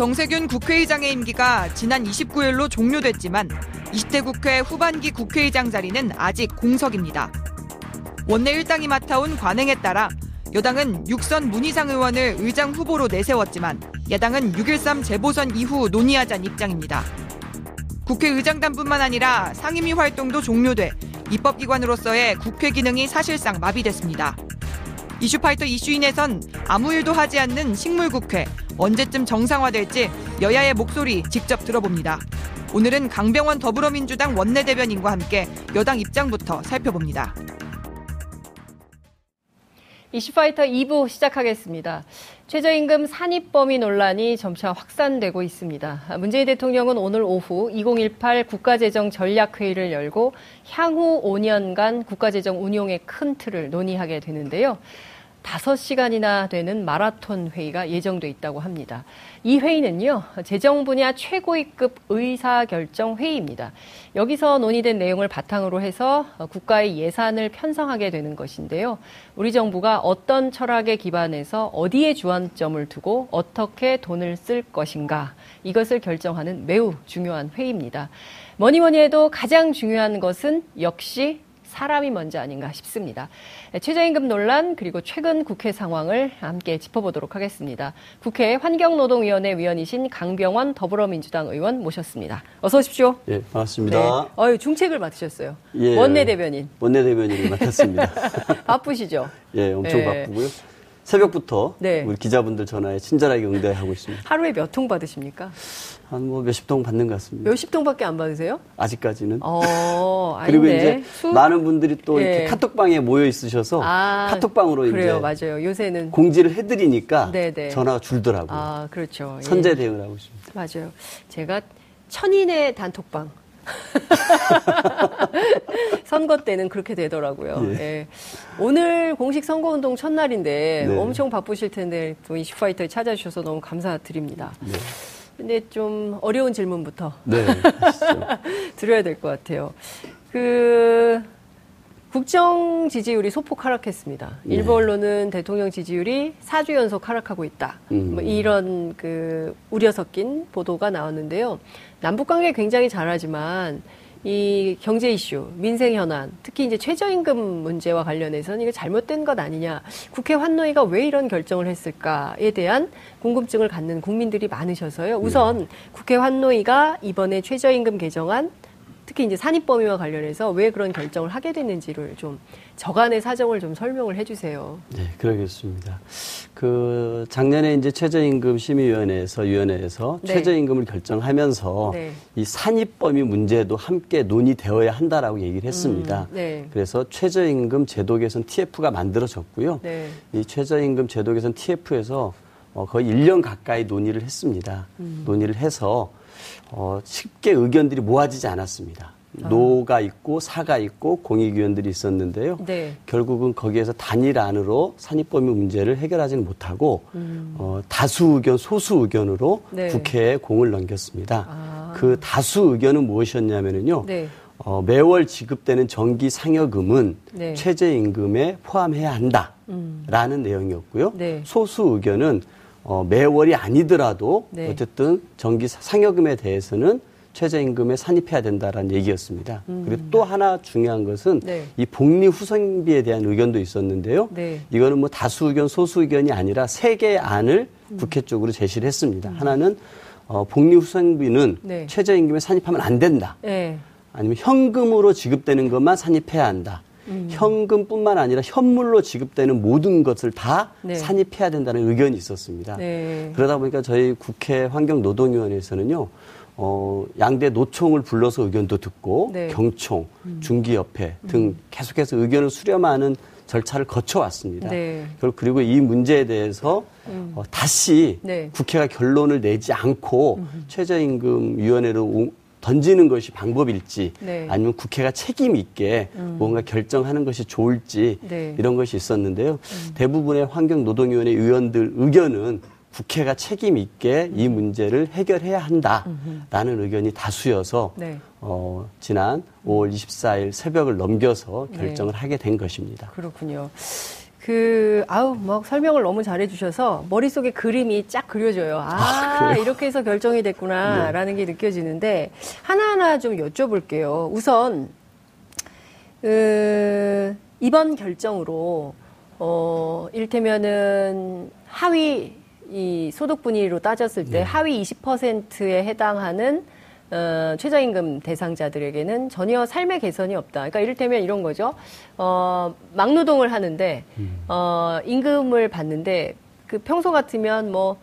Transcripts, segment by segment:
정세균 국회의장의 임기가 지난 29일로 종료됐지만 20대 국회 후반기 국회의장 자리는 아직 공석입니다. 원내 일당이 맡아온 관행에 따라 여당은 육선 문희상 의원을 의장 후보로 내세웠지만 야당은 6.13 재보선 이후 논의하자는 입장입니다. 국회의장단뿐만 아니라 상임위 활동도 종료돼 입법기관으로서의 국회 기능이 사실상 마비됐습니다. 이슈파이터 이슈인에선 아무 일도 하지 않는 식물국회 언제쯤 정상화될지 여야의 목소리 직접 들어봅니다. 오늘은 강병원 더불어민주당 원내대변인과 함께 여당 입장부터 살펴봅니다. 이슈파이터 2부 시작하겠습니다. 최저임금 산입 범위 논란이 점차 확산되고 있습니다. 문재인 대통령은 오늘 오후 2018 국가재정 전략회의를 열고 향후 5년간 국가재정 운용의 큰 틀을 논의하게 되는데요. 5시간이나 되는 마라톤 회의가 예정돼 있다고 합니다. 이 회의는요, 재정 분야 최고위급 의사결정 회의입니다. 여기서 논의된 내용을 바탕으로 해서 국가의 예산을 편성하게 되는 것인데요. 우리 정부가 어떤 철학에 기반해서 어디에 주안점을 두고 어떻게 돈을 쓸 것인가, 이것을 결정하는 매우 중요한 회의입니다. 뭐니 뭐니 해도 가장 중요한 것은 역시 사람이 먼저 아닌가 싶습니다. 최저임금 논란 그리고 최근 국회 상황을 함께 짚어보도록 하겠습니다. 국회 환경노동위원회 위원이신 강병원 더불어민주당 의원 모셨습니다. 어서 오십시오. 예, 반갑습니다. 네. 어유 중책을 맡으셨어요. 예, 원내 대변인. 원내 대변인을 맡았습니다. 바쁘시죠? 예, 엄청 예. 바쁘고요. 새벽부터 네. 우리 기자분들 전화에 친절하게 응대하고 있습니다. 하루에 몇 통 받으십니까? 한 뭐 몇십 통 받는 것 같습니다. 몇십 통밖에 안 받으세요? 아직까지는. 어, 그리고 이제 수... 많은 분들이 또 예. 이렇게 카톡방에 모여 있으셔서 아, 카톡방으로 그래요, 이제 맞아요. 요새는 공지를 해드리니까 네네. 네. 전화가 줄더라고요. 아, 그렇죠. 선제 대응을 하고 있습니다. 맞아요. 제가 천인의 단톡방 선거 때는 그렇게 되더라고요. 예. 예. 오늘 공식 선거운동 첫날인데 네. 엄청 바쁘실 텐데 또 이슈파이터에 찾아주셔서 너무 감사드립니다. 네. 근데 좀 어려운 질문부터 네, 드려야 될 것 같아요. 그 국정 지지율이 소폭 하락했습니다. 네. 일부 언론은 대통령 지지율이 4주 연속 하락하고 있다. 음. 뭐 이런 그 우려 섞인 보도가 나왔는데요. 남북 관계 굉장히 잘하지만 이 경제 이슈, 민생 현안, 특히 이제 최저임금 문제와 관련해서는 이거 잘못된 것 아니냐. 국회 환노위가 왜 이런 결정을 했을까에 대한 궁금증을 갖는 국민들이 많으셔서요. 우선 네. 국회 환노위가 이번에 최저임금 개정안 특히 이제 산입범위와 관련해서 왜 그런 결정을 하게 됐는지를 좀 저간의 사정을 좀 설명을 해주세요. 네, 그러겠습니다. 그 작년에 이제 최저임금 심의위원회에서 위원회에서 네. 최저임금을 결정하면서 네. 이 산입범위 문제도 함께 논의되어야 한다라고 얘기를 했습니다. 음, 네. 그래서 최저임금 제도 개선 TF가 만들어졌고요. 네. 이 최저임금 제도 개선 TF에서 어, 거의 1년 가까이 논의를 했습니다. 음. 논의를 해서 어, 쉽게 의견들이 모아지지 않았습니다. 아. 노가 있고 사가 있고 공익 위원들이 있었는데요. 네. 결국은 거기에서 단일 안으로 산입범위 문제를 해결하지는 못하고 음. 어, 다수 의견, 소수 의견으로 네. 국회에 공을 넘겼습니다. 아. 그 다수 의견은 무엇이었냐면요. 네. 어, 매월 지급되는 정기 상여금은 네. 최저임금에 포함해야 한다라는 음. 내용이었고요. 네. 소수 의견은 어, 매월이 아니더라도 네. 어쨌든 정기 상여금에 대해서는 최저임금에 산입해야 된다라는 얘기였습니다. 음. 그리고 또 하나 중요한 것은 네. 이 복리 후생비에 대한 의견도 있었는데요. 네. 이거는 뭐 다수 의견, 소수 의견이 아니라 세 개의 안을 음. 국회 쪽으로 제시를 했습니다. 음. 하나는 어, 복리 후생비는 네. 최저임금에 산입하면 안 된다. 네. 아니면 현금으로 지급되는 것만 산입해야 한다. 음. 현금뿐만 아니라 현물로 지급되는 모든 것을 다 네. 산입해야 된다는 의견이 있었습니다. 네. 그러다 보니까 저희 국회 환경노동위원회에서는요, 어, 양대 노총을 불러서 의견도 듣고 네. 경총, 음. 중기협회 등 음. 계속해서 의견을 수렴하는 절차를 거쳐왔습니다. 네. 그리고 이 문제에 대해서 음. 어, 다시 네. 국회가 결론을 내지 않고 음. 최저임금위원회로 던지는 것이 방법일지 네. 아니면 국회가 책임 있게 음. 뭔가 결정하는 것이 좋을지 네. 이런 것이 있었는데요. 음. 대부분의 환경노동위원회 의원들 의견은 국회가 책임 있게 이 음. 문제를 해결해야 한다라는 음 의견이 다수여서 네. 어, 지난 5월 24일 새벽을 넘겨서 네. 결정을 하게 된 것입니다. 그렇군요. 그그 아우 막 설명을 너무 잘해 주셔서 머릿속에 그림이 쫙 그려져요. 아, 아 이렇게 해서 결정이 됐구나라는 네. 게 느껴지는데 하나하나 좀 여쭤볼게요. 우선 그 이번 결정으로 어 일테면은 하위 이 소득 분위로 따졌을 때 네. 하위 20%에 해당하는 어, 최저임금 대상자들에게는 전혀 삶의 개선이 없다. 그러니까 이를테면 이런 거죠. 어, 막노동을 하는데, 음. 어, 임금을 받는데, 그 평소 같으면 뭐,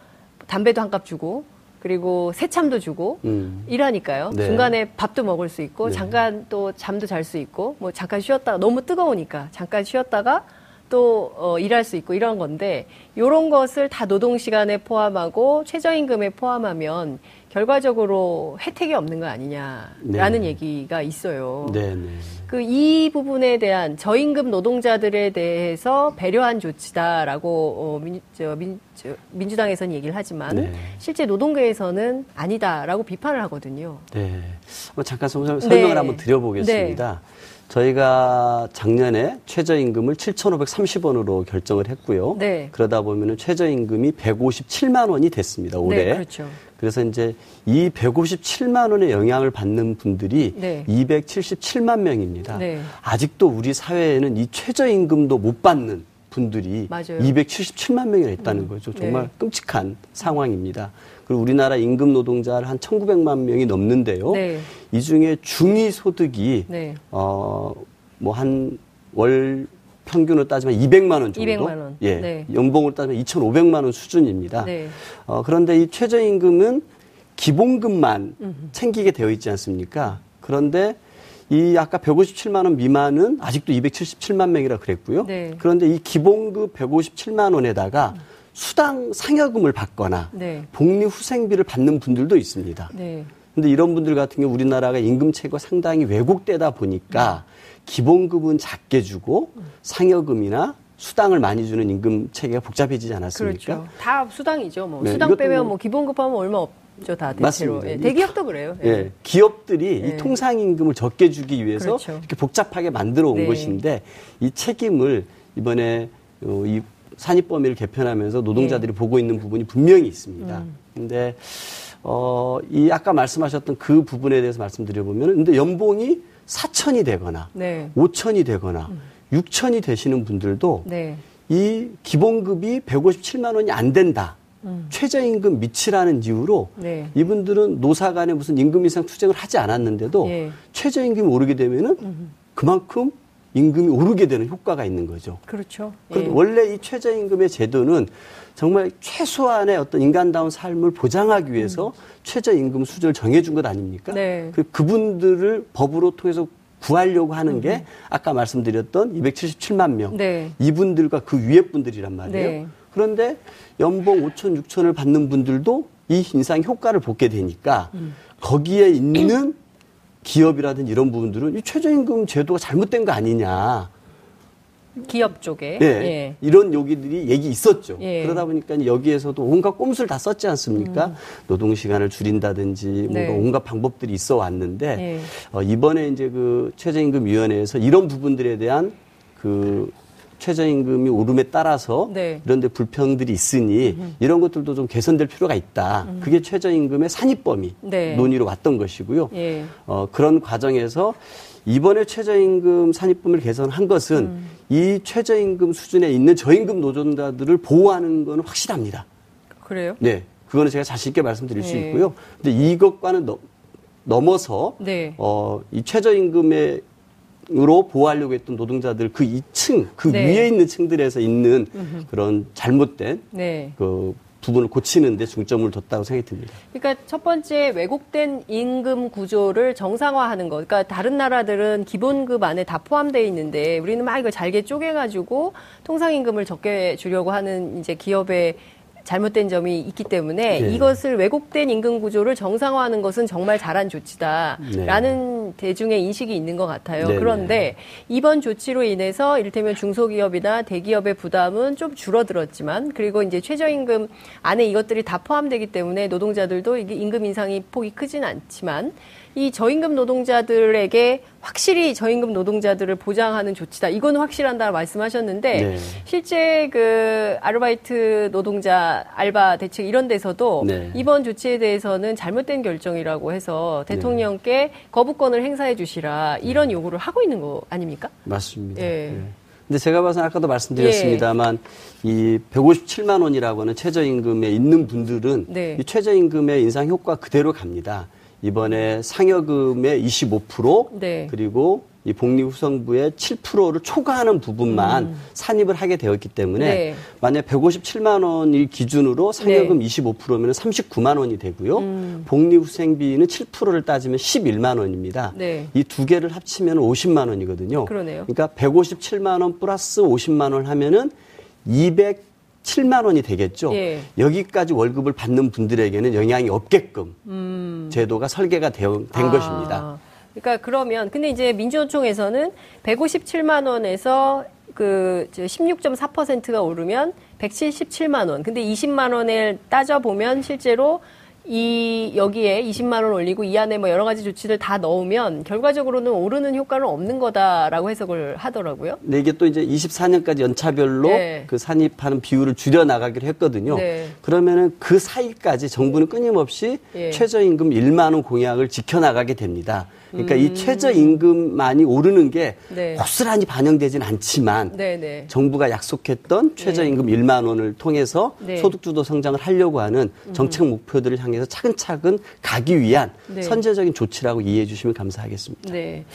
담배도 한 값 주고, 그리고 새참도 주고, 음. 일하니까요. 네. 중간에 밥도 먹을 수 있고, 네. 잠깐 또 잠도 잘 수 있고, 뭐 잠깐 쉬었다가, 너무 뜨거우니까, 잠깐 쉬었다가, 또 어, 일할 수 있고 이런 건데 이런 것을 다 노동 시간에 포함하고 최저임금에 포함하면 결과적으로 혜택이 없는 거 아니냐라는 네. 얘기가 있어요. 네, 네. 그이 부분에 대한 저임금 노동자들에 대해서 배려한 조치다라고 어, 민, 저, 민, 저, 민주당에서는 얘기를 하지만 네. 실제 노동계에서는 아니다라고 비판을 하거든요. 네. 뭐 잠깐 설명을 네. 한번 드려보겠습니다. 네. 저희가 작년에 최저임금을 7,530원으로 결정을 했고요. 네. 그러다 보면은 최저임금이 157만 원이 됐습니다. 올해. 네, 그렇죠. 그래서 이제 이 157만 원의 영향을 받는 분들이 네. 277만 명입니다. 네. 아직도 우리 사회에는 이 최저임금도 못 받는 분들이 맞아요. 277만 명이나 있다는 음. 거죠. 정말 네. 끔찍한 상황입니다. 그리고 우리나라 임금 노동자를 한 1,900만 명이 넘는데요. 네. 이 중에 중위 소득이 네. 어뭐 한 월 평균으로 따지면 200만 원 정도. 200만 원. 예. 네. 연봉으로 따지면 2,500만 원 수준입니다. 네. 어 그런데 이 최저임금은 기본급만. 챙기게 되어 있지 않습니까? 그런데 이 아까 157만 원 미만은 아직도 277만 명이라 그랬고요. 네. 그런데 이 기본급 157만 원에다가 음. 수당 상여금을 받거나 네. 복리 후생비를 받는 분들도 있습니다. 네. 근데 이런 분들 같은 경우 우리나라가 임금 체계가 상당히 왜곡되다 보니까 음. 기본급은 작게 주고 상여금이나 수당을 많이 주는 임금 체계가 복잡해지지 않았습니까? 그렇죠. 다 수당이죠. 뭐 네, 수당 빼면 뭐, 뭐 기본급 하면 얼마 없죠, 다 대체로. 예, 대기업도 그래요. 예. 예. 기업들이 이 예. 통상 임금을 적게 주기 위해서 그렇죠. 이렇게 복잡하게 만들어 온 네. 것인데 이 책임을 이번에 어, 이 산입 범위를 개편하면서 노동자들이 네. 보고 있는 부분이 분명히 있습니다. 음. 근데 어, 이 아까 말씀하셨던 그 부분에 대해서 말씀드려보면 근데 연봉이 4천이 되거나 네. 5천이 되거나 음. 6천이 되시는 분들도 네. 이 기본급이 157만 원이 안 된다. 음. 최저임금 미치라는 이유로 네. 이분들은 노사 간에 무슨 임금 인상 투쟁을 하지 않았는데도 예. 최저임금이 오르게 되면은 음. 그만큼 임금이 오르게 되는 효과가 있는 거죠. 그렇죠. 예. 원래 이 최저임금의 제도는 정말 최소한의 어떤 인간다운 삶을 보장하기 위해서 음. 최저임금 수준을 정해준 것 아닙니까? 네. 그 그분들을 법으로 통해서 구하려고 하는 게 음. 아까 말씀드렸던 277만 명 네. 이분들과 그 위에 분들이란 말이에요. 네. 그런데 연봉 5천 6천을 받는 분들도 이 인상 효과를 보게 되니까 음. 거기에 있는 기업이라든지 이런 부분들은 이 최저임금 제도가 잘못된 거 아니냐. 기업 쪽에 네, 예. 이런 요기들이 얘기 있었죠. 예. 그러다 보니까 여기에서도 온갖 꼼수를 다 썼지 않습니까? 음. 노동 시간을 줄인다든지 네. 뭔가 온갖 방법들이 있어 왔는데 예. 어, 이번에 이제 그 최저임금 위원회에서 이런 부분들에 대한 그 최저임금이 오름에 따라서 네. 이런 데 불평들이 있으니 음흠. 이런 것들도 좀 개선될 필요가 있다. 음. 그게 최저임금의 산입 범위 네. 논의로 왔던 것이고요. 예. 어, 그런 과정에서 이번에 최저임금 산입범위를 개선한 것은 음. 이 최저임금 수준에 있는 저임금 노동자들을 보호하는 것은 확실합니다. 그래요? 네. 그거는 제가 자신 있게 말씀드릴 네. 수 있고요. 근데 이것과는 너, 넘어서 네. 어, 이 최저임금의 으로 보호하려고 했던 노동자들 그 2층 그 네. 위에 있는 층들에서 있는. 그런 잘못된 네. 그 부분을 고치는데 중점을 뒀다고 생각이 듭니다. 그러니까 첫 번째 왜곡된 임금 구조를 정상화하는 것. 그러니까 다른 나라들은 기본급 안에 다 포함되어 있는데 우리는 막 이거 잘게 쪼개가지고 통상 임금을 적게 주려고 하는 이제 기업의 잘못된 점이 있기 때문에 네. 이것을 왜곡된 임금 구조를 정상화하는 것은 정말 잘한 조치다라는 네. 대중의 인식이 있는 것 같아요. 네. 그런데 이번 조치로 인해서 이를테면 중소기업이나 대기업의 부담은 좀 줄어들었지만 그리고 이제 최저임금 안에 이것들이 다 포함되기 때문에 노동자들도 이게 임금 인상이 폭이 크진 않지만 이 저임금 노동자들에게 확실히 저임금 노동자들을 보장하는 조치다. 이거는 확실한다 말씀하셨는데 네. 실제 그 아르바이트 노동자 알바 대책 이런 데서도 네. 이번 조치에 대해서는 잘못된 결정이라고 해서 네. 대통령께 네. 거부권을 행사해 주시라 이런 요구를 하고 있는 거 아닙니까? 맞습니다. 예. 네. 근데 제가 봐서는 아까도 말씀드렸습니다만 예. 이 157만 원이라고 하는 최저임금에 있는 분들은 네. 이 최저임금의 인상 효과 그대로 갑니다. 이번에 상여금의 25% 네. 그리고 이 복리후생부의 7%를 초과하는 부분만 음. 산입을 하게 되었기 때문에 네. 만약 157만 원이 기준으로 상여금 네. 25%면 39만 원이 되고요. 음. 복리후생비는 7%를 따지면 11만 원입니다. 네. 이두 개를 합치면 50만 원이거든요. 그러네요. 그러니까 157만 원 플러스 50만 원 하면은 200 7만 원이 되겠죠. 예. 여기까지 월급을 받는 분들에게는 영향이 없게끔 음. 제도가 설계가 되어, 된 아. 것입니다. 그러니까 그러면 근데 이제 민주노총에서는 157만 원에서 그 16.4%가 오르면 177만 원. 근데 20만 원을 따져 보면 실제로 이 여기에 20만 원 올리고 이 안에 뭐 여러 가지 조치들 다 넣으면 결과적으로는 오르는 효과는 없는 거다라고 해석을 하더라고요. 네, 이게 또 이제 24년까지 연차별로 네. 그 산입하는 비율을 줄여 나가기로 했거든요. 네. 그러면은 그 사이까지 정부는 끊임없이 네. 최저임금 1만 원 공약을 지켜 나가게 됩니다. 그러니까 음. 이 최저임금만이 오르는 게 네. 고스란히 반영되진 않지만 네, 네. 정부가 약속했던 최저임금 네. 1만 원을 통해서 네. 소득주도 성장을 하려고 하는 음. 정책 목표들을 향해서 차근차근 가기 위한 네. 선제적인 조치라고 이해해 주시면 감사하겠습니다. 네.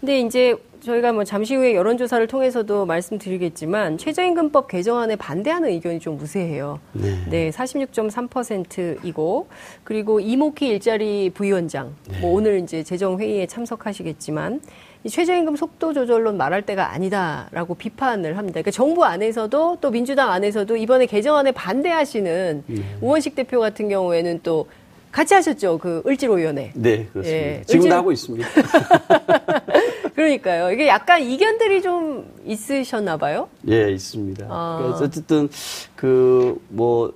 근데 이제 저희가 뭐 잠시 후에 여론조사를 통해서도 말씀드리겠지만 최저임금법 개정안에 반대하는 의견이 좀 우세해요. 네. 네 46.3%이고 그리고 이모키 일자리 부위원장 네. 뭐 오늘 이제 재정회의에 참석하시겠지만 이 최저임금 속도 조절론 말할 때가 아니다라고 비판을 합니다. 그러니까 정부 안에서도 또 민주당 안에서도 이번에 개정안에 반대하시는 네. 우원식 대표 같은 경우에는 또 같이 하셨죠 그 을지로위원회. 네 그렇습니다. 예, 지금도 을지로... 하고 있습니다. 그러니까요. 이게 약간 이견들이 좀 있으셨나 봐요? 예, 있습니다. 아. 그래서 어쨌든 그 뭐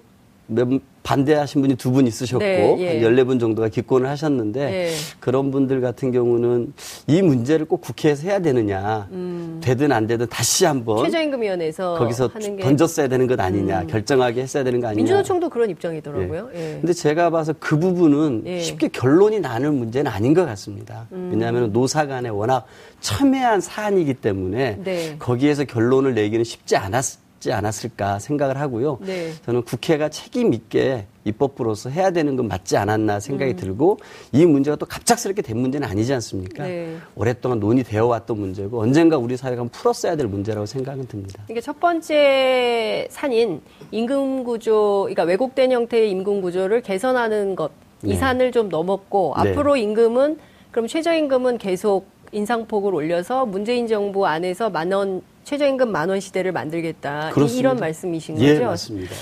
반대하신 분이 두 분 있으셨고 네, 예. 한 14분 정도가 기권을 하셨는데 예. 그런 분들 같은 경우는 이 문제를 꼭 국회에서 해야 되느냐 음. 되든 안 되든 다시 한번 최저임금위원회에서 거기서. 던졌어야 되는 것 아니냐 음. 결정하게 했어야 되는 거 아니냐 민주노총도 그런 입장이더라고요. 예. 예. 근데 제가 봐서 그 부분은 예. 쉽게 결론이 나는 문제는 아닌 것 같습니다. 음. 왜냐하면 노사 간에 워낙 첨예한 사안이기 때문에 네. 거기에서 결론을 내기는 쉽지 않았 있지 않았을까 생각을 하고요. 네. 저는 국회가 책임 있게 입법부로서 해야 되는 건 맞지 않았나 생각이 음. 들고 이 문제가 또 갑작스럽게 된 문제는 아니지 않습니까? 네. 오랫동안 논의되어 왔던 문제고 언젠가 우리 사회가 풀었어야 될 문제라고 생각은 듭니다. 이게 첫 번째 산인 임금 구조, 그러니까 왜곡된 형태의 임금 구조를 개선하는 것, 이 네. 산을 좀 넘었고 네. 앞으로 임금은 그럼 최저임금은 계속 인상폭을 올려서 문재인 정부 안에서 만 원 최저임금 만원 시대를 만들겠다. 그렇습니다. 이런 말씀이신 예, 거죠? 예, 맞습니다.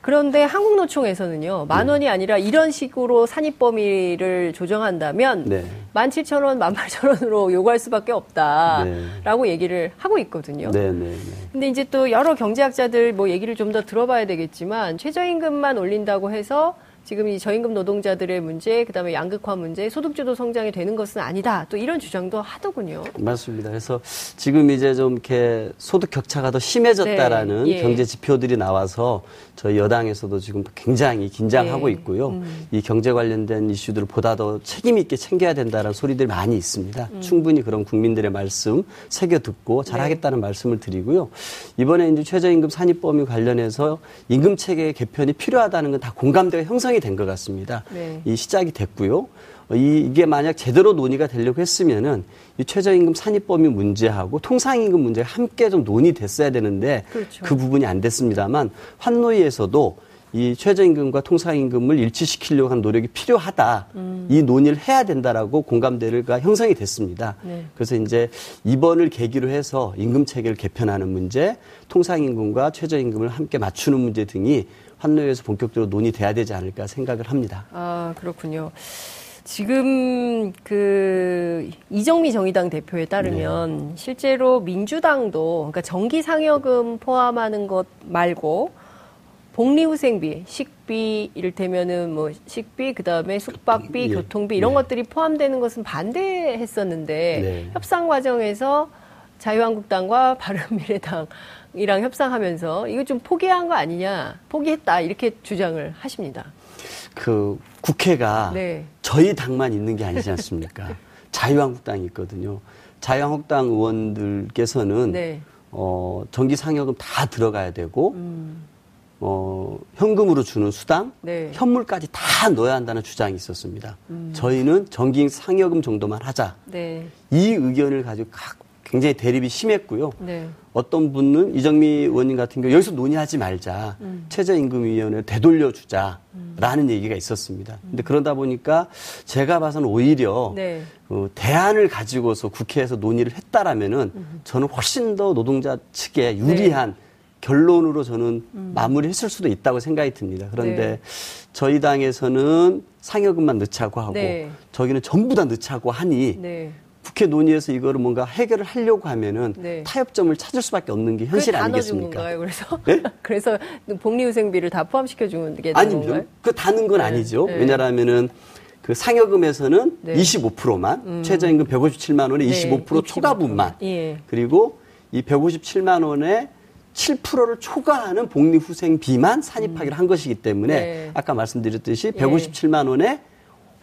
그런데 한국노총에서는요, 만 원이 아니라 이런 식으로 산입 범위를 조정한다면 네. 만 칠천 원, 만 팔천 원으로 요구할 수밖에 없다라고 네. 얘기를 하고 있거든요. 네, 네, 네. 근데 이제 또 여러 경제학자들 뭐 얘기를 좀 더 들어봐야 되겠지만 최저임금만 올린다고 해서 지금 이 저임금 노동자들의 문제, 그다음에 양극화 문제, 소득주도 성장이 되는 것은 아니다. 또 이런 주장도 하더군요. 맞습니다. 그래서 지금 이제 좀 이렇게 소득 격차가 더 심해졌다라는 네. 예. 경제 지표들이 나와서 저희 여당에서도 지금 굉장히 긴장하고 네. 있고요. 음. 이 경제 관련된 이슈들을 보다 더 책임 있게 챙겨야 된다는 소리들이 많이 있습니다. 음. 충분히 그런 국민들의 말씀 새겨 듣고 잘하겠다는 네. 말씀을 드리고요. 이번에 이제 최저임금 산입 범위 관련해서 임금 체계 개편이 필요하다는 건 다 공감대가 형성 형성이 된 것 같습니다. 네. 이 시작이 됐고요. 이, 이게 만약 제대로 논의가 되려고 했으면은 이 최저임금 산입범위 문제하고 통상임금 문제가 함께 좀 논의됐어야 되는데 그렇죠. 그 부분이 안 됐습니다만 환노위에서도 이 최저임금과 통상임금을 일치시키려고 한 노력이 필요하다. 음. 이 논의를 해야 된다라고 공감대가 형성이 됐습니다. 네. 그래서 이제 이번을 계기로 해서 임금 체계를 개편하는 문제, 통상임금과 최저임금을 함께 맞추는 문제 등이 환노위에서 본격적으로 논의돼야 되지 않을까 생각을 합니다. 아 그렇군요. 지금 그 이정미 정의당 대표에 따르면 네. 실제로 민주당도 그러니까 정기 상여금 포함하는 것 말고 복리후생비, 식비 이를테면은 뭐 식비 그다음에 숙박비, 예. 교통비 이런 예. 것들이 포함되는 것은 반대했었는데 네. 협상 과정에서 자유한국당과 바른미래당 이랑 협상하면서 이거 좀 포기한 거 아니냐, 포기했다 이렇게 주장을 하십니다. 그 국회가 네. 저희 당만 있는 게 아니지 않습니까? 자유한국당이 있거든요. 자유한국당 의원들께서는 네. 어, 전기 상여금 다 들어가야 되고 음. 어, 현금으로 주는 수당, 네. 현물까지 다 넣어야 한다는 주장이 있었습니다. 음. 저희는 전기 상여금 정도만 하자. 네. 이 의견을 가지고 각 굉장히 대립이 심했고요. 네. 어떤 분은 이정미 의원님 같은 경우 여기서 논의하지 말자. 음. 최저임금위원회 되돌려 주자라는 음. 얘기가 있었습니다. 근데 그러다 보니까 제가 봐서는 오히려 네. 어, 대안을 가지고서 국회에서 논의를 했다라면은 음. 저는 훨씬 더 노동자 측에 유리한 네. 결론으로 저는 음. 마무리했을 수도 있다고 생각이 듭니다. 그런데 네. 저희 당에서는 상여금만 넣자고 하고 네. 저기는 전부 다 넣자고 하니 네. 국회 논의에서 이거를 뭔가 해결을 하려고 하면은 네. 타협점을 찾을 수밖에 없는 게 현실 아니겠습니까? 건가요? 그래서 네? 그래서 복리후생비를 다 포함시켜 주는 게 아닙니다. 그 다는 건 네. 아니죠. 네. 왜냐하면은 그 상여금에서는 네. 25%만 음. 최저임금 157만 원에 25% 25%. 초과분만 예. 그리고 이 157만 원에 7%를 초과하는 복리후생비만 산입하기로 음. 한 것이기 때문에 네. 아까 말씀드렸듯이 157만 원에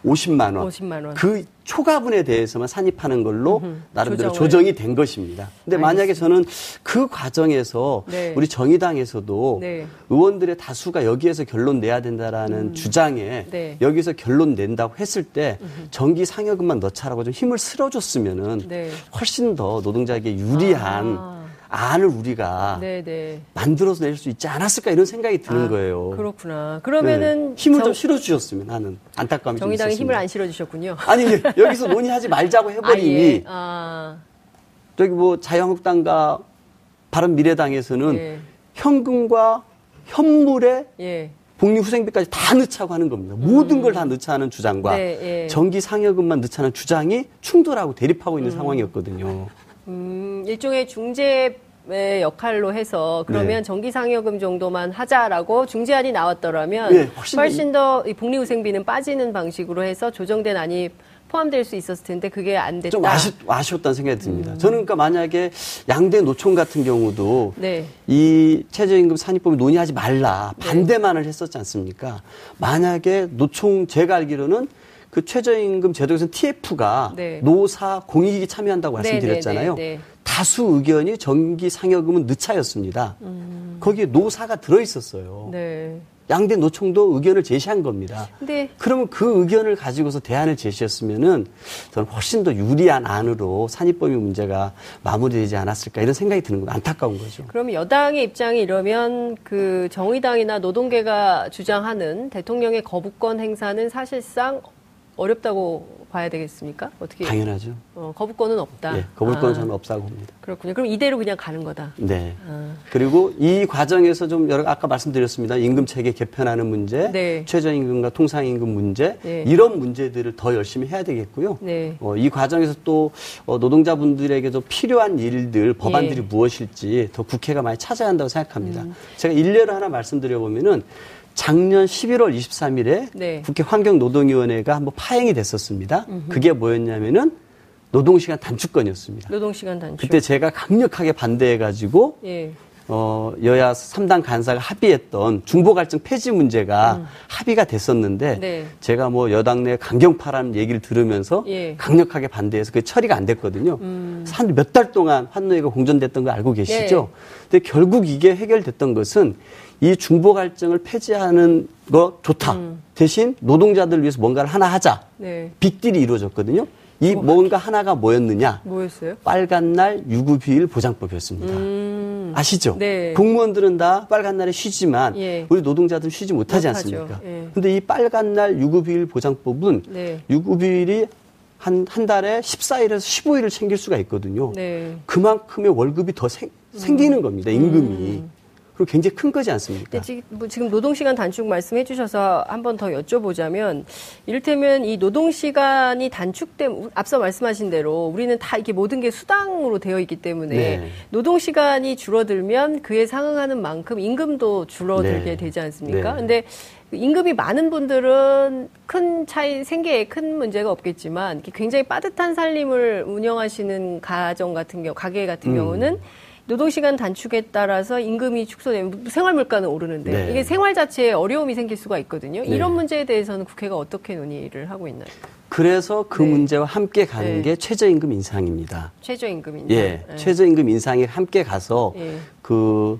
50만 원. 50만 원. 그 초과분에 대해서만 산입하는 걸로 나름대로 조정을. 조정이 된 것입니다. 근데 알겠습니다. 만약에 저는 그 과정에서 네. 우리 정의당에서도 네. 의원들의 다수가 여기에서 결론 내야 된다라는 음. 주장에 네. 여기서 결론 낸다고 했을 때. 전기 상여금만 넣자라고 좀 힘을 실어줬으면은 네. 훨씬 더 노동자에게 유리한 아. 안을 우리가 네네. 네. 만들어서 낼 수 있지 않았을까 이런 생각이 드는 아, 거예요. 그렇구나. 그러면은 네. 힘을 정... 좀 실어주셨으면 하는 안타까움이 정의당이 힘을 안 실어주셨군요. 아니 여기서 논의하지 말자고 해버리니 아, 예. 아. 저기 뭐 자유한국당과 바른미래당에서는 예. 현금과 현물에 예. 복리후생비까지 다 넣자고 하는 겁니다. 음. 모든 걸 다 넣자 하는 주장과 네, 예. 전기 상여금만 넣자는 주장이 충돌하고 대립하고 있는 음. 상황이었거든요. 음, 일종의 중재 의 역할로 해서 그러면 네. 전기상여금 정도만 하자라고 중재안이 나왔더라면 네, 훨씬, 훨씬 더 복리후생비는 빠지는 방식으로 해서 조정된 안이 포함될 수 있었을 텐데 그게 안 됐다. 좀 아쉬, 아쉬웠다는 생각이 듭니다. 음. 저는 그러니까 만약에 양대 노총 같은 경우도 네. 이 최저임금 산입법을 논의하지 말라 네. 반대만을 했었지 않습니까? 만약에 노총 제가 알기로는 그 최저임금 제도에서는 TF가 네. 노사 공익이 참여한다고 네, 네, 말씀드렸잖아요. 네, 네, 다수 의견이 전기 상여금은 늦차였습니다. 음. 거기에 노사가 들어 있었어요. 네. 양대 노총도 의견을 제시한 겁니다. 네. 그러면 그 의견을 가지고서 대안을 제시했으면은 저는 훨씬 더 유리한 안으로 산입법의 문제가 마무리되지 않았을까 이런 생각이 드는 건 안타까운 거죠. 그럼 여당의 입장이 이러면 그 정의당이나 노동계가 주장하는 대통령의 거부권 행사는 사실상 어렵다고 봐야 되겠습니까? 어떻게? 당연하죠. 어, 거부권은 없다. 네, 거부권은 아, 저는 없다고 봅니다. 그렇군요. 그럼 이대로 그냥 가는 거다. 네. 아. 그리고 이 과정에서 좀 여러 아까 말씀드렸습니다. 임금 체계 개편하는 문제, 네. 최저임금과 통상임금 문제 네. 이런 문제들을 더 열심히 해야 되겠고요. 네. 어, 이 과정에서 또 어, 노동자분들에게 도 필요한 일들, 법안들이 예. 무엇일지 더 국회가 많이 찾아야 한다고 생각합니다. 음. 제가 일례를 하나 말씀드려 보면은. 작년 11월 23일에 네. 국회 환경노동위원회가 한번 파행이 됐었습니다. 음흠. 그게 뭐였냐면은 노동시간 단축건이었습니다. 노동시간 단축. 그때 제가 강력하게 반대해가지고 예. 어, 여야 3당 간사가 합의했던 중보갈증 폐지 문제가 음. 합의가 됐었는데 네. 제가 뭐 여당 내 강경파라는 얘기를 들으면서 예. 강력하게 반대해서 그게 처리가 안 됐거든요. 음. 한몇 달 동안 환노위가 공전됐던 거 알고 계시죠? 예. 근데 결국 이게 해결됐던 것은 이 중보 갈증을 폐지하는 거 좋다. 음. 대신 노동자들 을 위해서 뭔가를 하나 하자. 네. 빅딜이 이루어졌거든요. 이 뭐, 뭔가 하나가 뭐였느냐? 뭐였어요? 빨간 날 유급휴일 보장법이었습니다. 음. 아시죠? 네. 공무원들은 다 빨간 날에 쉬지만 예. 우리 노동자들은 쉬지 못하지 못하죠. 않습니까? 예. 근데 이 빨간 날 유급휴일 보장법은 네. 유급휴일이 한, 한 달에 14일에서 15일을 챙길 수가 있거든요. 네. 그만큼의 월급이 더 생, 음. 생기는 겁니다, 임금이. 음. 그 굉장히 큰 거지 않습니까? 지금, 뭐 지금 노동시간 단축 말씀해 주셔서 한 번 더 여쭤보자면 이를테면 이 노동시간이 단축된 앞서 말씀하신 대로 우리는 다 이게 모든 게 수당으로 되어 있기 때문에 네. 노동시간이 줄어들면 그에 상응하는 만큼 임금도 줄어들게 네. 되지 않습니까? 네. 근데 임금이 많은 분들은 큰 차이, 생계에 큰 문제가 없겠지만 굉장히 빠듯한 살림을 운영하시는 가정 같은 경우, 가게 같은 음. 경우는 노동시간 단축에 따라서 임금이 축소되면 생활 물가는 오르는데 네. 이게 생활 자체에 어려움이 생길 수가 있거든요. 네. 이런 문제에 대해서는 국회가 어떻게 논의를 하고 있나요? 그래서 그 네. 문제와 함께 가는 네. 게 최저임금 인상입니다. 최저임금 인상. 예, 네. 최저임금 인상이 함께 가서 예. 그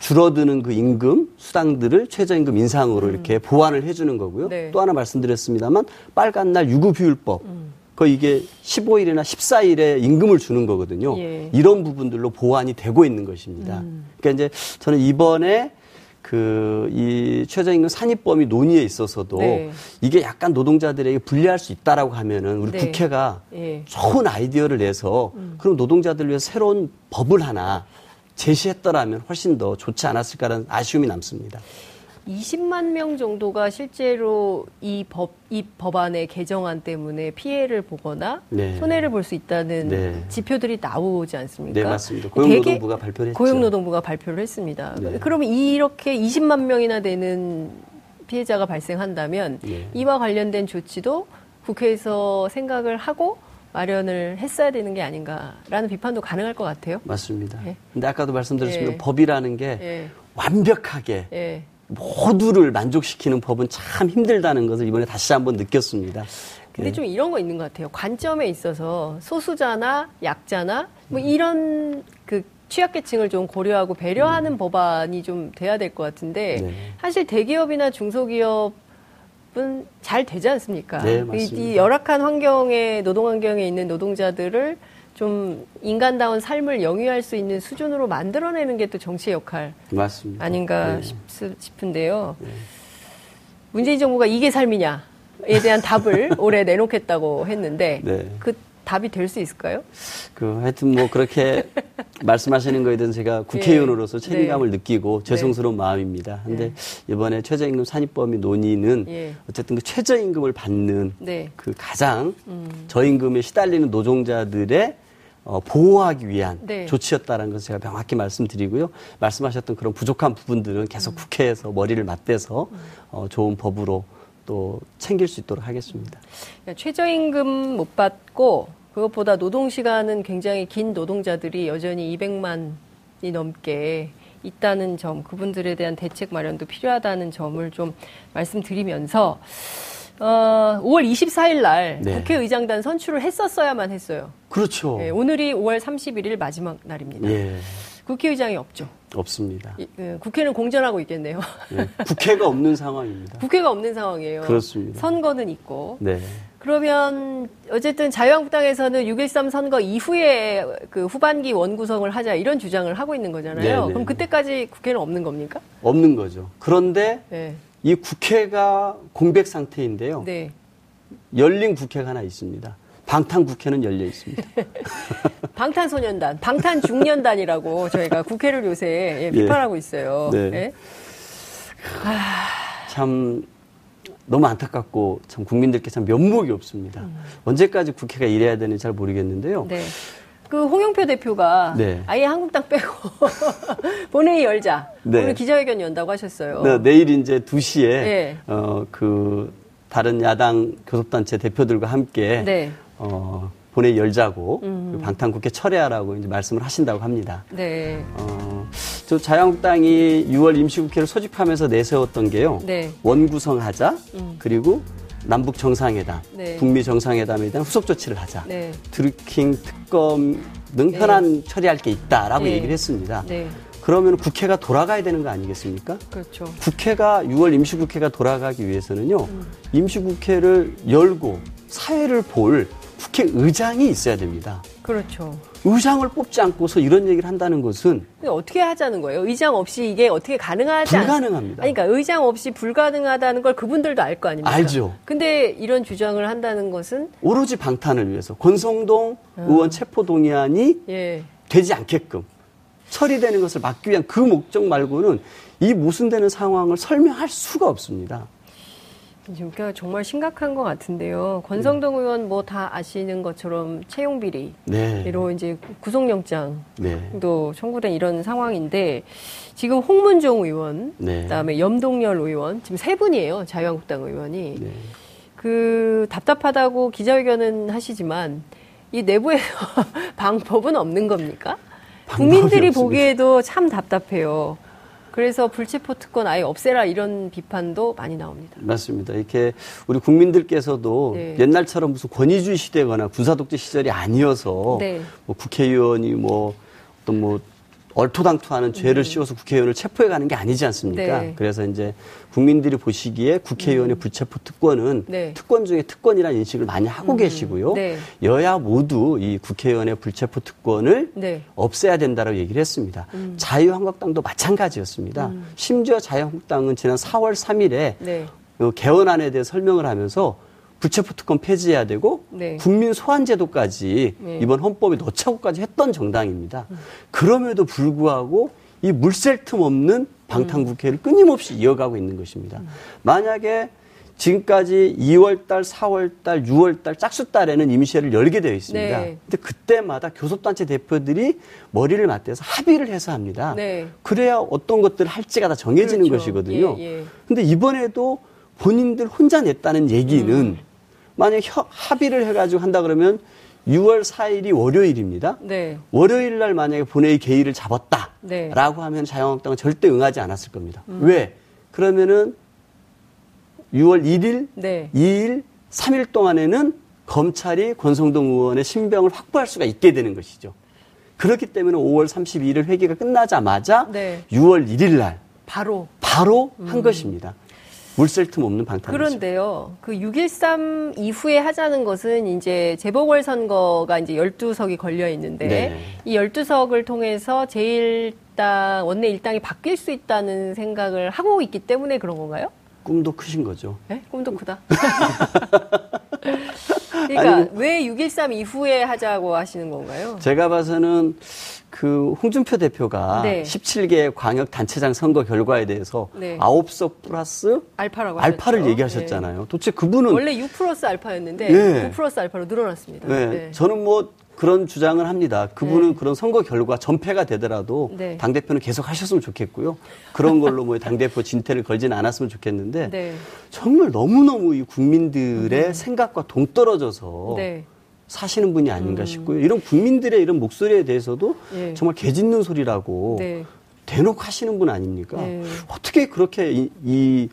줄어드는 그 임금 수당들을 최저임금 인상으로 음. 이렇게 보완을 해주는 거고요. 네. 또 하나 말씀드렸습니다만 빨간 날 유급휴일법. 음. 그 이게 15일이나 14일에 임금을 주는 거거든요. 예. 이런 부분들로 보완이 되고 있는 것입니다. 음. 그러니까 이제 저는 이번에 그이 최저임금 산입범위 논의에 있어서도 네. 이게 약간 노동자들에게 불리할 수 있다라고 하면은 우리 네. 국회가 예. 좋은 아이디어를 내서 음. 그럼 노동자들 위해서 새로운 법을 하나 제시했더라면 훨씬 더 좋지 않았을까라는 아쉬움이 남습니다. 20만 명 정도가 실제로 이 법, 이 법안의 개정안 때문에 피해를 보거나 네. 손해를 볼 수 있다는 네. 지표들이 나오지 않습니까? 네, 맞습니다. 고용노동부가 발표를 했죠. 고용노동부가 발표를 했습니다. 네. 그러면 이렇게 20만 명이나 되는 피해자가 발생한다면 네. 이와 관련된 조치도 국회에서 생각을 하고 마련을 했어야 되는 게 아닌가라는 비판도 가능할 것 같아요. 맞습니다. 예. 근데 아까도 말씀드렸습니다. 예. 법이라는 게 예. 완벽하게 예. 모두를 만족시키는 법은 참 힘들다는 것을 이번에 다시 한번 느꼈습니다. 근데 예. 좀 이런 거 있는 것 같아요. 관점에 있어서 소수자나 약자나 뭐 음. 이런 그 취약계층을 좀 고려하고 배려하는 음. 법안이 좀 돼야 될 것 같은데 네. 사실 대기업이나 중소기업 잘 되지 않습니까? 네, 맞습니다. 이, 열악한 환경에 노동 환경에 있는 노동자들을 좀 인간다운 삶을 영위할 수 있는 수준으로 만들어내는 게 또 정치의 역할 맞습니다. 아닌가 네. 싶, 은데요 네. 문재인 정부가 이게 삶이냐에 대한 답을 올해 내놓겠다고 했는데 네. 그 답이 될 수 있을까요? 그 하여튼 뭐 그렇게 말씀하시는 거에 대해서 제가 국회의원으로서 예. 책임감을 네. 느끼고 죄송스러운 네. 마음입니다. 근데 네. 이번에 최저임금 산입범위 논의는 예. 어쨌든 그 최저임금을 받는 네. 그 가장 음. 저임금에 시달리는 노동자들의 어, 보호하기 위한 네. 조치였다는 것을 제가 명확히 말씀드리고요. 말씀하셨던 그런 부족한 부분들은 계속 음. 국회에서 머리를 맞대서 음. 어, 좋은 법으로 또 챙길 수 있도록 하겠습니다. 최저임금 못 받고 그것보다 노동시간은 굉장히 긴 노동자들이 여전히 200만이 넘게 있다는 점, 그분들에 대한 대책 마련도 필요하다는 점을 좀 말씀드리면서, 어, 5월 24일 날 네. 국회의장단 선출을 했었어야만 했어요. 그렇죠. 네, 오늘이 5월 31일 마지막 날입니다. 예. 국회의장이 없죠. 없습니다. 예, 국회는 공전하고 있겠네요. 예, 국회가 없는 상황입니다. 국회가 없는 상황이에요. 그렇습니다. 선거는 있고. 네. 그러면 어쨌든 자유한국당에서는 6.13 선거 이후에 그 후반기 원구성을 하자 이런 주장을 하고 있는 거잖아요. 네네. 네, 그럼 네. 그때까지 국회는 없는 겁니까? 없는 거죠. 그런데 네. 이 국회가 공백 상태인데요. 네. 열린 국회가 하나 있습니다. 방탄 국회는 열려 있습니다. 방탄소년단, 방탄 중년단이라고 저희가 국회를 요새 예, 비판하고 있어요. 네. 네. 참 너무 안타깝고 참 국민들께 참 면목이 없습니다. 음. 언제까지 국회가 이래야 되는지 잘 모르겠는데요. 네. 그 홍영표 대표가 네. 아예 한국당 빼고 본회의 열자 네. 오늘 기자회견 연다고 하셨어요. 네, 내일 이제 2시에 네. 어 그 다른 야당 교섭단체 대표들과 함께 네. 어 본회의 열자고 음. 방탄국회 철회하라고 이제 말씀을 하신다고 합니다. 네. 어, 저 자유한국당이 6월 임시국회를 소집하면서 내세웠던 게요. 네. 원구성하자 음. 그리고 남북 정상회담, 네. 북미 정상회담에 대한 후속 조치를 하자. 네. 드루킹 특검 등 네. 처리할 게 있다라고 네. 얘기를 했습니다. 네. 그러면 국회가 돌아가야 되는 거 아니겠습니까? 그렇죠. 국회가 6월 임시국회가 돌아가기 위해서는요. 음. 임시국회를 열고 사회를 볼 국회의장이 있어야 됩니다. 그렇죠. 의장을 뽑지 않고서 이런 얘기를 한다는 것은 어떻게 하자는 거예요? 의장 없이 이게 어떻게 가능하지 불가능합니다. 아니, 그러니까 의장 없이 불가능하다는 걸 그분들도 알 거 아닙니까? 알죠. 근데 이런 주장을 한다는 것은 오로지 방탄을 위해서 권성동 음. 의원 체포 동의안이 예. 되지 않게끔 처리되는 것을 막기 위한 그 목적 말고는 이 모순되는 상황을 설명할 수가 없습니다. 그러니까 정말 심각한 것 같은데요. 권성동 네. 의원 뭐 다 아시는 것처럼 채용 비리, 네. 이제 구속영장도 네. 청구된 이런 상황인데 지금 홍문종 의원, 네. 그다음에 염동열 의원 지금 세 분이에요. 자유한국당 의원이 네. 그 답답하다고 기자회견은 하시지만 이 내부에서 방법은 없는 겁니까? 국민들이 없습니다. 보기에도 참 답답해요. 그래서 불체포 특권 아예 없애라 이런 비판도 많이 나옵니다. 맞습니다. 이렇게 우리 국민들께서도 네. 옛날처럼 무슨 권위주의 시대거나 군사독재 시절이 아니어서 네. 뭐 국회의원이 뭐 어떤 뭐 얼토당토하는 죄를 음. 씌워서 국회의원을 체포해 가는 게 아니지 않습니까? 네. 그래서 이제 국민들이 보시기에 국회의원의 음. 불체포 특권은 네. 특권 중에 특권이라는 인식을 많이 하고 음. 계시고요. 네. 여야 모두 이 국회의원의 불체포 특권을 네. 없애야 된다고 얘기를 했습니다. 음. 자유한국당도 마찬가지였습니다. 음. 심지어 자유한국당은 지난 4월 3일에 어, 개헌안에 대해 설명을 하면서 불체포 특권 폐지해야 되고 네. 국민 소환 제도까지 네. 이번 헌법에 넣자고까지 했던 정당입니다. 음. 그럼에도 불구하고 이 물샐 틈 없는 방탄국회를 음. 끊임없이 이어가고 있는 것입니다. 음. 만약에 지금까지 2월달, 4월달, 6월달, 짝수달에는 임시회를 열게 되어 있습니다. 네. 근데 그때마다 교섭단체 대표들이 머리를 맞대서 합의를 해서 합니다. 네. 그래야 어떤 것들을 할지가 다 정해지는 그렇죠. 것이거든요. 예, 예. 근데 이번에도 본인들 혼자 냈다는 얘기는 음. 만약 합의를 해가지고 한다 그러면 6월 4일이 월요일입니다. 네. 월요일 날 만약에 본회의 개의를 잡았다라고 네. 하면 자유한국당은 절대 응하지 않았을 겁니다. 음. 왜? 그러면은 6월 1일, 네. 2일, 3일 동안에는 검찰이 권성동 의원의 신병을 확보할 수가 있게 되는 것이죠. 그렇기 때문에 5월 32일 회기가 끝나자마자 네. 6월 1일 날 바로 바로 한 음. 것입니다. 물샐 틈 없는 방탄. 그런데요. 그 6.13 이후에 하자는 것은 이제 재보궐 선거가 이제 12석이 걸려 있는데 네. 이 12석을 통해서 제1당, 원내 일당이 바뀔 수 있다는 생각을 하고 있기 때문에 그런 건가요? 꿈도 크신 거죠. 네? 꿈도 크다. 그러니까 아니, 왜6.13 이후에 하자고 하시는 건가요? 제가 봐서는 그 홍준표 대표가 네. 17개 광역 단체장 선거 결과에 대해서 네. 9석 플러스 알파라고 알파를 하셨죠. 얘기하셨잖아요. 네. 도대체 그분은 원래 6 플러스 알파였는데 네. 9 플러스 알파로 늘어났습니다. 네. 네. 저는 뭐 그런 주장을 합니다. 그분은 네. 그런 선거 결과 전패가 되더라도 네. 당 대표는 계속 하셨으면 좋겠고요. 그런 걸로 뭐당 대표 진퇴를 걸지는 않았으면 좋겠는데 네. 정말 너무 너무 이 국민들의 음. 생각과 동떨어져서 네. 사시는 분이 아닌가 음. 싶고요. 이런 국민들의 이런 목소리에 대해서도 예. 정말 개짖는 소리라고 네. 대놓고 하시는 분 아닙니까? 네. 어떻게 그렇게 이, 이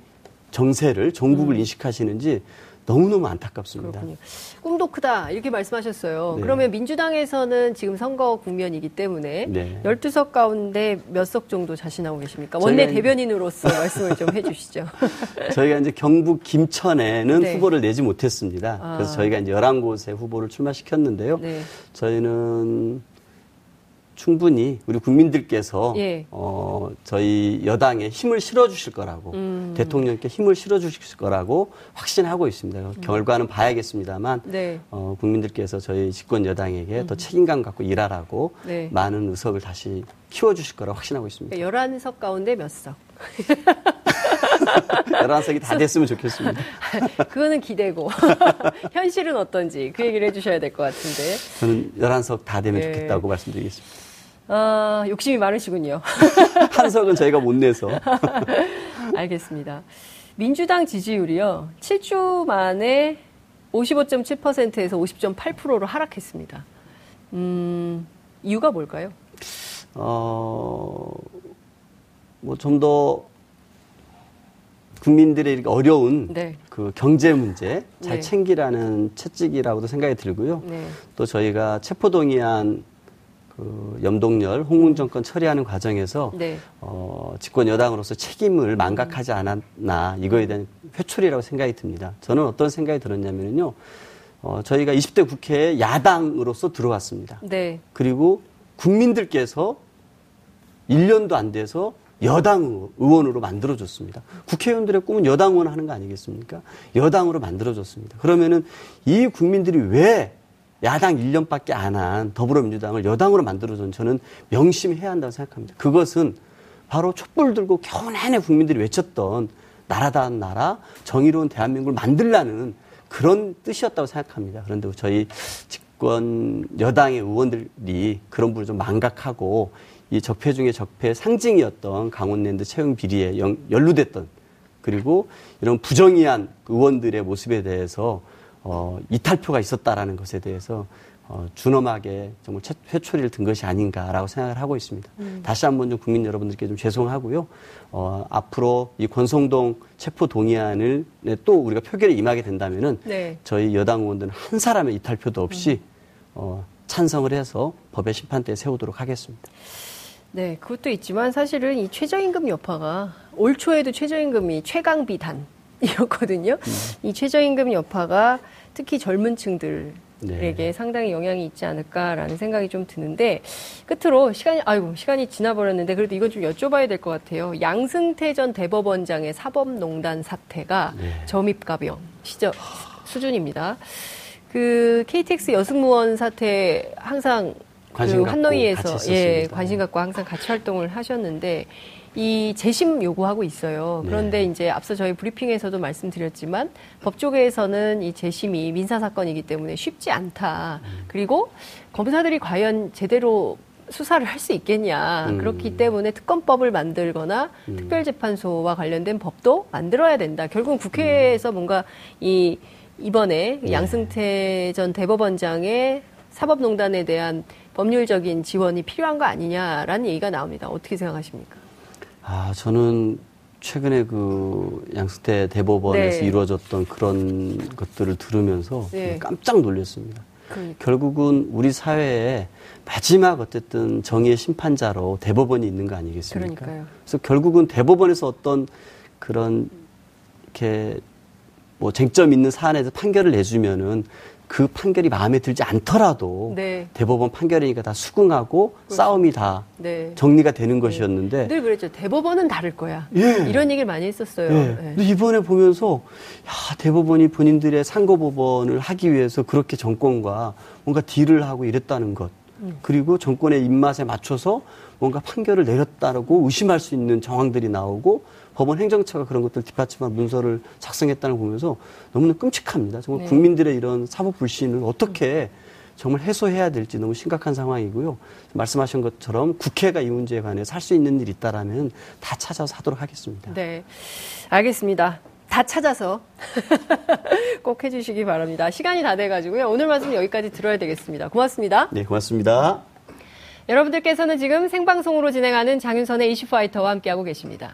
정세를 정국을 음. 인식하시는지 너무너무 안타깝습니다. 그렇군요. 꿈도 크다 이렇게 말씀하셨어요. 네. 그러면 민주당에서는 지금 선거 국면이기 때문에 네. 12석 가운데 몇 석 정도 자신하고 계십니까? 원내 대변인으로서 말씀을 좀 해주시죠. 저희가 이제 경북 김천에는 네. 후보를 내지 못했습니다. 아. 그래서 저희가 이제 11곳에 후보를 출마시켰는데요. 네. 저희는 충분히 우리 국민들께서 예. 어, 저희 여당에 힘을 실어주실 거라고 음. 대통령께 힘을 실어주실 거라고 확신하고 있습니다. 음. 결과는 봐야겠습니다만 네. 어, 국민들께서 저희 집권 여당에게 음. 더 책임감 갖고 일하라고 네. 많은 의석을 다시 키워주실 거라고 확신하고 있습니다. 11석 가운데 몇 석? 11석이 다 됐으면 좋겠습니다. 그거는 기대고. 현실은 어떤지 그 얘기를 해주셔야 될 것 같은데. 저는 11석 다 되면 네. 좋겠다고 말씀드리겠습니다. 어, 욕심이 많으시군요. 한석은 저희가 못 내서. 알겠습니다. 민주당 지지율이요. 7주 만에 55.7%에서 50.8%로 하락했습니다. 음, 이유가 뭘까요? 어, 뭐 좀 더 국민들의 어려운 네. 그 경제 문제 잘 네. 챙기라는 채찍이라고도 생각이 들고요. 네. 또 저희가 체포동의안 그 염동열 홍문 정권 처리하는 과정에서 네. 어, 집권 여당으로서 책임을 망각하지 않았나 이거에 대한 회초리라고 생각이 듭니다. 저는 어떤 생각이 들었냐면요. 어, 저희가 20대 국회에 야당으로서 들어왔습니다. 네. 그리고 국민들께서 1년도 안 돼서 여당 의원으로 만들어줬습니다. 국회의원들의 꿈은 여당 의원 하는 거 아니겠습니까? 여당으로 만들어줬습니다. 그러면은 이 국민들이 왜 야당 1년밖에 안 한 더불어민주당을 여당으로 만들어준 저는 명심해야 한다고 생각합니다. 그것은 바로 촛불 들고 겨우 내내 국민들이 외쳤던 나라다운 나라, 정의로운 대한민국을 만들라는 그런 뜻이었다고 생각합니다. 그런데 저희 집권 여당의 의원들이 그런 부분을 좀 망각하고 이 적폐 중에 적폐 상징이었던 강원랜드 채용 비리에 연루됐던 그리고 이런 부정의한 의원들의 모습에 대해서 어, 이탈표가 있었다라는 것에 대해서 어, 준엄하게 정말 회초리를 든 것이 아닌가라고 생각을 하고 있습니다. 음. 다시 한번 좀 국민 여러분들께 좀 죄송하고요. 어, 앞으로 이 권성동 체포 동의안을 네, 또 우리가 표결에 임하게 된다면은 네. 저희 여당 의원들은 한 사람의 이탈표도 없이 음. 어, 찬성을 해서 법의 심판대에 세우도록 하겠습니다. 네, 그것도 있지만 사실은 이 최저임금 여파가 올 초에도 최저임금이 최강 비단 이었거든요. 음. 이 최저임금 여파가 특히 젊은 층들 에게 네. 상당히 영향이 있지 않을까라는 생각이 좀 드는데 끝으로 시간이 아이고 시간이 지나버렸는데 그래도 이건 좀 여쭤봐야 될 것 같아요. 양승태 전 대법원장의 사법농단 사태가 네. 점입가병 시저 수준입니다. 그 KTX 여승무원 사태 항상 그 한노이에서 예 관심 갖고 항상 같이 활동을 하셨는데 이 재심 요구하고 있어요. 그런데 네. 이제 앞서 저희 브리핑에서도 말씀드렸지만 법조계에서는 이 재심이 민사 사건이기 때문에 쉽지 않다. 음. 그리고 검사들이 과연 제대로 수사를 할 수 있겠냐. 음. 그렇기 때문에 특검법을 만들거나 음. 특별재판소와 관련된 법도 만들어야 된다. 결국은 국회에서 음. 뭔가 이 이번에 네. 양승태 전 대법원장의 사법농단에 대한 법률적인 지원이 필요한 거 아니냐라는 얘기가 나옵니다. 어떻게 생각하십니까? 아, 저는 최근에 그 양승태 대법원에서 네. 이루어졌던 그런 것들을 들으면서 네. 깜짝 놀랐습니다. 그러니까. 결국은 우리 사회에 마지막 어쨌든 정의의 심판자로 대법원이 있는 거 아니겠습니까? 그러니까요. 그래서 결국은 대법원에서 어떤 그런 이렇게 뭐 쟁점 있는 사안에서 판결을 내주면은 그 판결이 마음에 들지 않더라도 네. 대법원 판결이니까 다 수긍하고 그렇죠. 싸움이 다 네. 정리가 되는 네. 것이었는데 늘 그랬죠. 대법원은 다를 거야. 예. 이런 얘기를 많이 했었어요. 예. 근데 이번에 보면서 야, 대법원이 본인들의 상고법원을 하기 위해서 그렇게 정권과 뭔가 딜을 하고 이랬다는 것. 음. 그리고 정권의 입맛에 맞춰서 뭔가 판결을 내렸다고 의심할 수 있는 정황들이 나오고 법원 행정처가 그런 것들 뒷받침한 문서를 작성했다는 걸 보면서 너무나 끔찍합니다. 정말 네. 국민들의 이런 사법 불신을 어떻게 정말 해소해야 될지 너무 심각한 상황이고요. 말씀하신 것처럼 국회가 이 문제에 관해서 할 수 있는 일이 있다라면 다 찾아서 하도록 하겠습니다. 네. 알겠습니다. 다 찾아서 꼭 해주시기 바랍니다. 시간이 다 돼가지고요. 오늘 말씀 여기까지 들어야 되겠습니다. 고맙습니다. 네, 고맙습니다. 여러분들께서는 지금 생방송으로 진행하는 장윤선의 이슈파이터와 함께하고 계십니다.